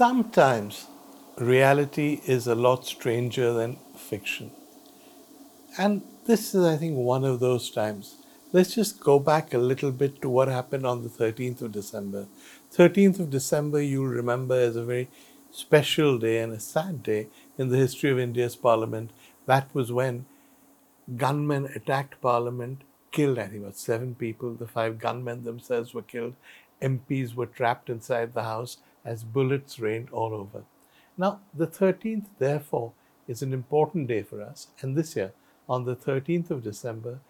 sometimes reality is a lot stranger than fiction. And this is, I think, one of those times. Let's just go back a little bit to what happened on the 13th of December. 13th of December, you'll remember, as a very special day and a sad day in the history of India's parliament. That was when gunmen attacked parliament, killed, I think, about seven people. The five gunmen themselves were killed. MPs were trapped inside the house as bullets rained all over. Now, the 13th, therefore, is an important day for us. And this year, on the 13th of December,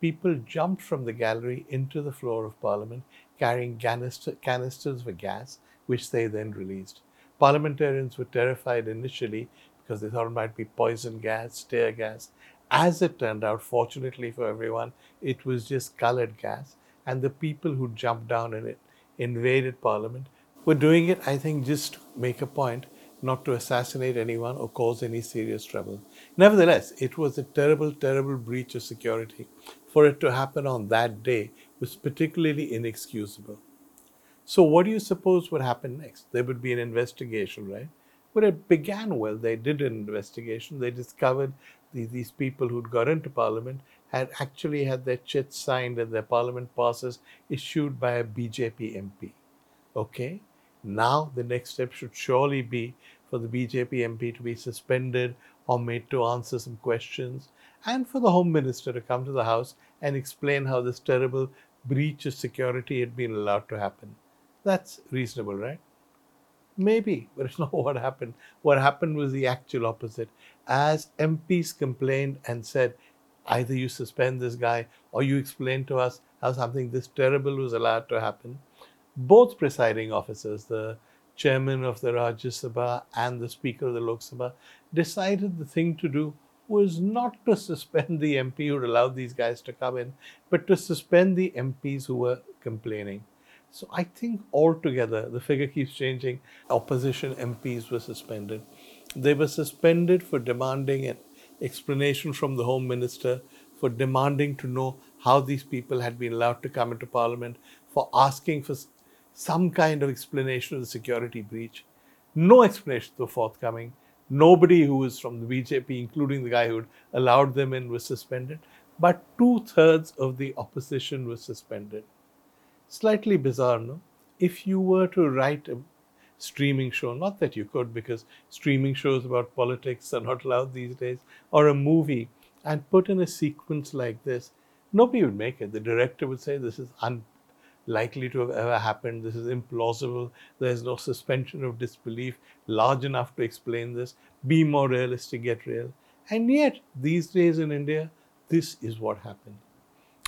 people jumped from the gallery into the floor of Parliament carrying canister, canisters for gas, which they then released. Parliamentarians were terrified initially because they thought it might be poison gas, tear gas. As it turned out, fortunately for everyone, it was just colored gas. And the people who jumped down in it invaded Parliament were doing it, I think, just to make a point not to assassinate anyone or cause any serious trouble. Nevertheless, it was a terrible, terrible breach of security. For it to happen on that day was particularly inexcusable. So, what do you suppose would happen next? There would be an investigation, right? But it began well. They did an investigation. They discovered the, these people who'd got into parliament had actually had their chits signed and their parliament passes issued by a BJP MP. Okay? Now, the next step should surely be for the BJP MP to be suspended or made to answer some questions, and for the Home Minister to come to the House and explain how this terrible breach of security had been allowed to happen. That's reasonable, right? Maybe, but it's not what happened. What happened was the actual opposite. As MPs complained and said, either you suspend this guy or you explain to us how something this terrible was allowed to happen, both presiding officers, the chairman of the Rajya Sabha and the speaker of the Lok Sabha, decided the thing to do was not to suspend the MP who allowed these guys to come in, but to suspend the MPs who were complaining. So I think altogether, the figure keeps changing. Opposition MPs were suspended. They were suspended for demanding an explanation from the Home Minister, for demanding to know how these people had been allowed to come into Parliament, for asking for some kind of explanation of the security breach. No explanations were forthcoming. Nobody who was from the BJP, including the guy who allowed them in, was suspended. But two thirds of the opposition was suspended. Slightly bizarre, no? If you were to write a streaming show, not that you could because streaming shows about politics are not allowed these days, or a movie, and put in a sequence like this, nobody would make it. The director would say this is un- likely to have ever happened. This is implausible. There's no suspension of disbelief large enough to explain this. Be more realistic, get real. And yet, these days in India, this is what happened.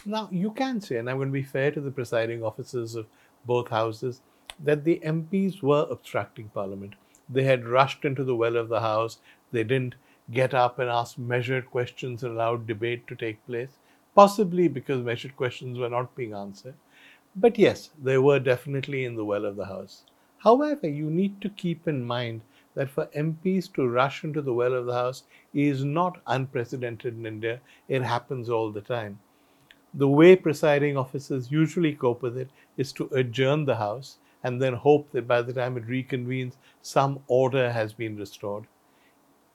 Now, you can say, and I'm going to be fair to the presiding officers of both houses, that the MPs were obstructing Parliament. They had rushed into the well of the House. They didn't get up and ask measured questions and allowed debate to take place, possibly because measured questions were not being answered. But yes, they were definitely in the well of the House. However, you need to keep in mind that for MPs to rush into the well of the House is not unprecedented in India. It happens all the time. The way presiding officers usually cope with it is to adjourn the House and then hope that by the time it reconvenes, some order has been restored.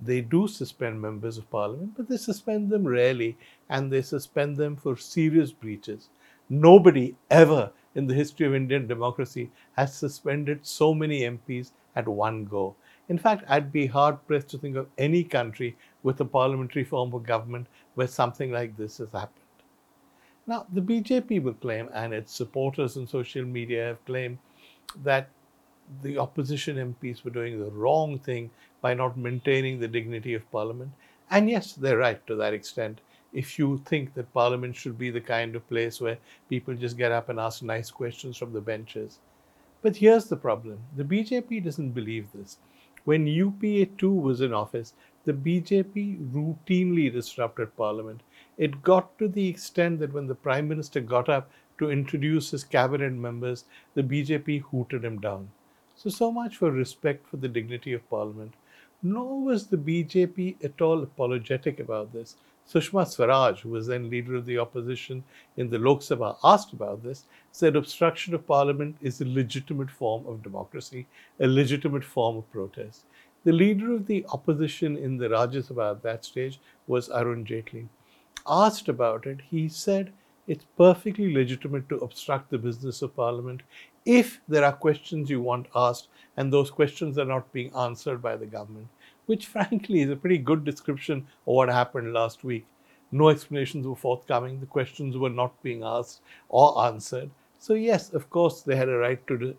They do suspend members of parliament, but they suspend them rarely and they suspend them for serious breaches. Nobody ever in the history of Indian democracy has suspended so many MPs at one go. In fact, I'd be hard pressed to think of any country with a parliamentary form of government where something like this has happened. Now, the BJP will claim, and its supporters on social media have claimed, that the opposition MPs were doing the wrong thing by not maintaining the dignity of Parliament. And yes, they're right to that extent if you think that Parliament should be the kind of place where people just get up and ask nice questions from the benches. But here's the problem the BJP doesn't believe this. When UPA 2 was in office, the BJP routinely disrupted Parliament. It got to the extent that when the Prime Minister got up to introduce his cabinet members, the BJP hooted him down. So, so much for respect for the dignity of Parliament. Nor was the BJP at all apologetic about this. Sushma Swaraj, who was then leader of the opposition in the Lok Sabha, asked about this, said obstruction of parliament is a legitimate form of democracy, a legitimate form of protest. The leader of the opposition in the Rajya Sabha at that stage was Arun Jaitley. Asked about it, he said it's perfectly legitimate to obstruct the business of parliament if there are questions you want asked and those questions are not being answered by the government which frankly is a pretty good description of what happened last week. No explanations were forthcoming, the questions were not being asked or answered. So, yes, of course, they had a right to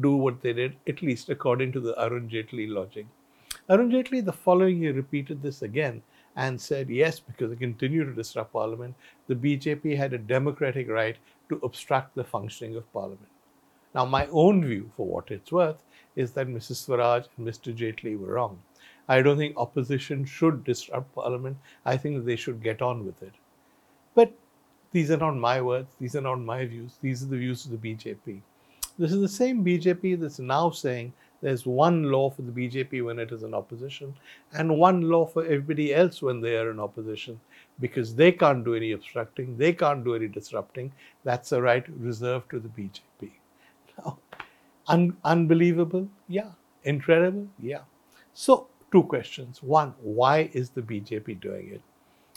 do what they did, at least according to the Arun Jaitley logic. Arun Jaitley, the following year, repeated this again and said, yes, because they continue to disrupt Parliament, the BJP had a democratic right to obstruct the functioning of Parliament. Now, my own view, for what it's worth, is that Mrs. Swaraj and Mr. Jaitley were wrong. I don't think opposition should disrupt parliament. I think they should get on with it. But these are not my words, these are not my views, these are the views of the BJP. This is the same BJP that's now saying there's one law for the BJP when it is in opposition and one law for everybody else when they are in opposition because they can't do any obstructing, they can't do any disrupting. That's a right reserved to the BJP. Now, un- unbelievable? Yeah. Incredible? Yeah. So, two questions. One, why is the BJP doing it?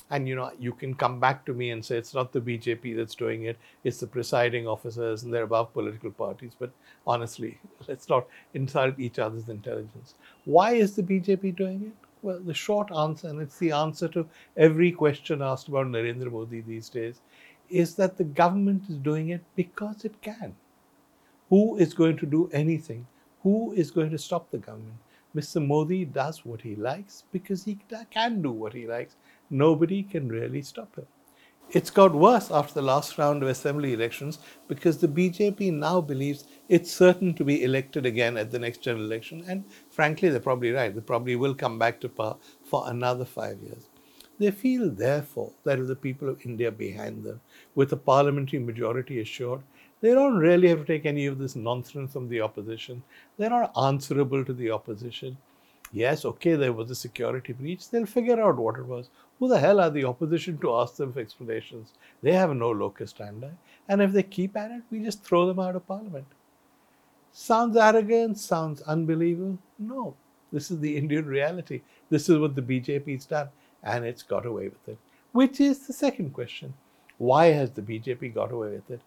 And you know, you can come back to me and say it's not the BJP that's doing it, it's the presiding officers and they're above political parties. But honestly, let's not insult each other's intelligence. Why is the BJP doing it? Well, the short answer, and it's the answer to every question asked about Narendra Modi these days, is that the government is doing it because it can. Who is going to do anything? Who is going to stop the government? Mr. Modi does what he likes because he can do what he likes. Nobody can really stop him. It's got worse after the last round of assembly elections because the BJP now believes it's certain to be elected again at the next general election. And frankly, they're probably right. They probably will come back to power for another five years. They feel, therefore, that with the people of India behind them, with a parliamentary majority assured, they don't really have to take any of this nonsense from the opposition. They're not answerable to the opposition. Yes, okay, there was a security breach. They'll figure out what it was. Who the hell are the opposition to ask them for explanations? They have no locus standi. And if they keep at it, we just throw them out of parliament. Sounds arrogant, sounds unbelievable. No, this is the Indian reality. This is what the BJP's done, and it's got away with it. Which is the second question. Why has the BJP got away with it?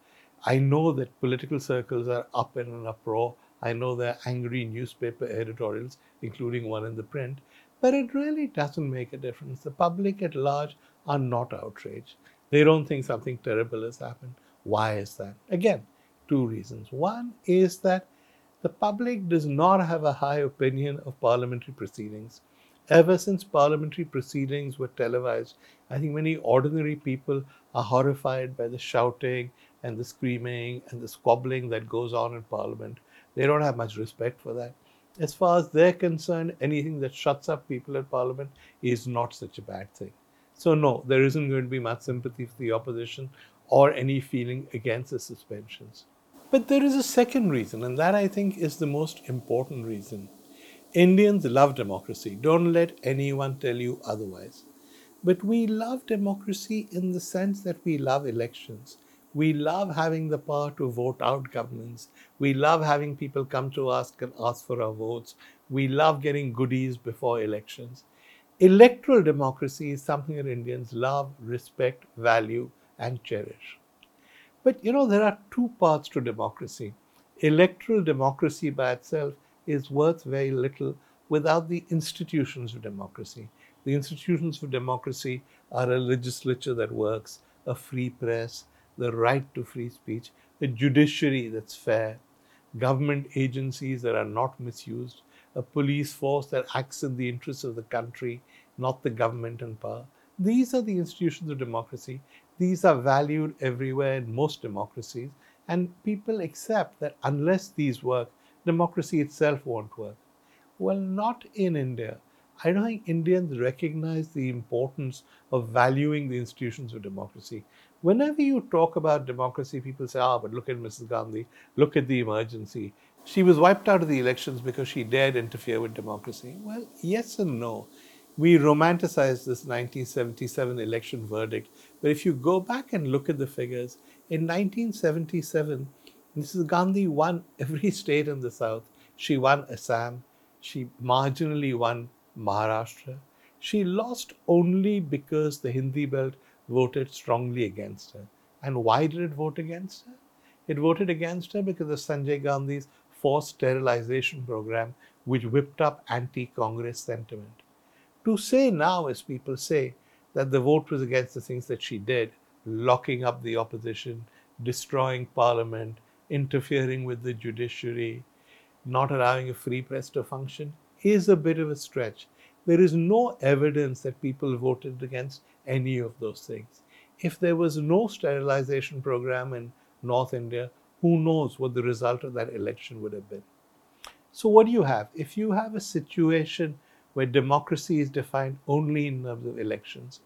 I know that political circles are up in an uproar. I know there are angry newspaper editorials, including one in the print, but it really doesn't make a difference. The public at large are not outraged. They don't think something terrible has happened. Why is that? Again, two reasons. One is that the public does not have a high opinion of parliamentary proceedings. Ever since parliamentary proceedings were televised, I think many ordinary people are horrified by the shouting and the screaming and the squabbling that goes on in Parliament. They don't have much respect for that. As far as they're concerned, anything that shuts up people at Parliament is not such a bad thing. So, no, there isn't going to be much sympathy for the opposition or any feeling against the suspensions. But there is a second reason, and that I think is the most important reason. Indians love democracy. Don't let anyone tell you otherwise. But we love democracy in the sense that we love elections. We love having the power to vote out governments. We love having people come to us and ask for our votes. We love getting goodies before elections. Electoral democracy is something that Indians love, respect, value, and cherish. But you know, there are two parts to democracy. Electoral democracy by itself is worth very little without the institutions of democracy. The institutions of democracy are a legislature that works, a free press, the right to free speech, a judiciary that's fair, government agencies that are not misused, a police force that acts in the interests of the country, not the government and power. These are the institutions of democracy. These are valued everywhere in most democracies, and people accept that unless these work, democracy itself won't work. Well, not in India. I don't think Indians recognize the importance of valuing the institutions of democracy. Whenever you talk about democracy, people say, ah, but look at Mrs. Gandhi, look at the emergency. She was wiped out of the elections because she dared interfere with democracy. Well, yes and no. we romanticize this 1977 election verdict. But if you go back and look at the figures, in 1977, Mrs. Gandhi won every state in the South. She won Assam. She marginally won Maharashtra. She lost only because the Hindi belt voted strongly against her. And why did it vote against her? It voted against her because of Sanjay Gandhi's forced sterilization program, which whipped up anti Congress sentiment. To say now, as people say, that the vote was against the things that she did, locking up the opposition, destroying parliament, interfering with the judiciary, not allowing a free press to function, is a bit of a stretch. There is no evidence that people voted against any of those things. If there was no sterilization program in North India, who knows what the result of that election would have been. So, what do you have? If you have a situation where democracy is defined only in terms of elections,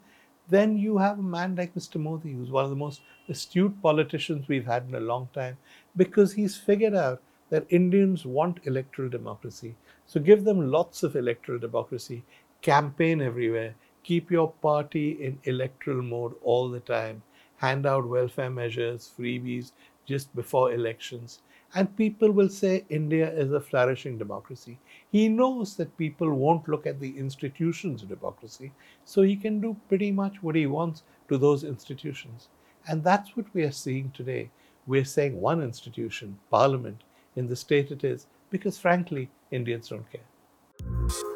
then you have a man like Mr. Modi, who's one of the most astute politicians we've had in a long time, because he's figured out that Indians want electoral democracy. So give them lots of electoral democracy, campaign everywhere, keep your party in electoral mode all the time, hand out welfare measures, freebies just before elections, and people will say India is a flourishing democracy. He knows that people won't look at the institutions of democracy, so he can do pretty much what he wants to those institutions. And that's what we are seeing today. We're saying one institution, Parliament, in the state it is, because frankly, Indians don't care.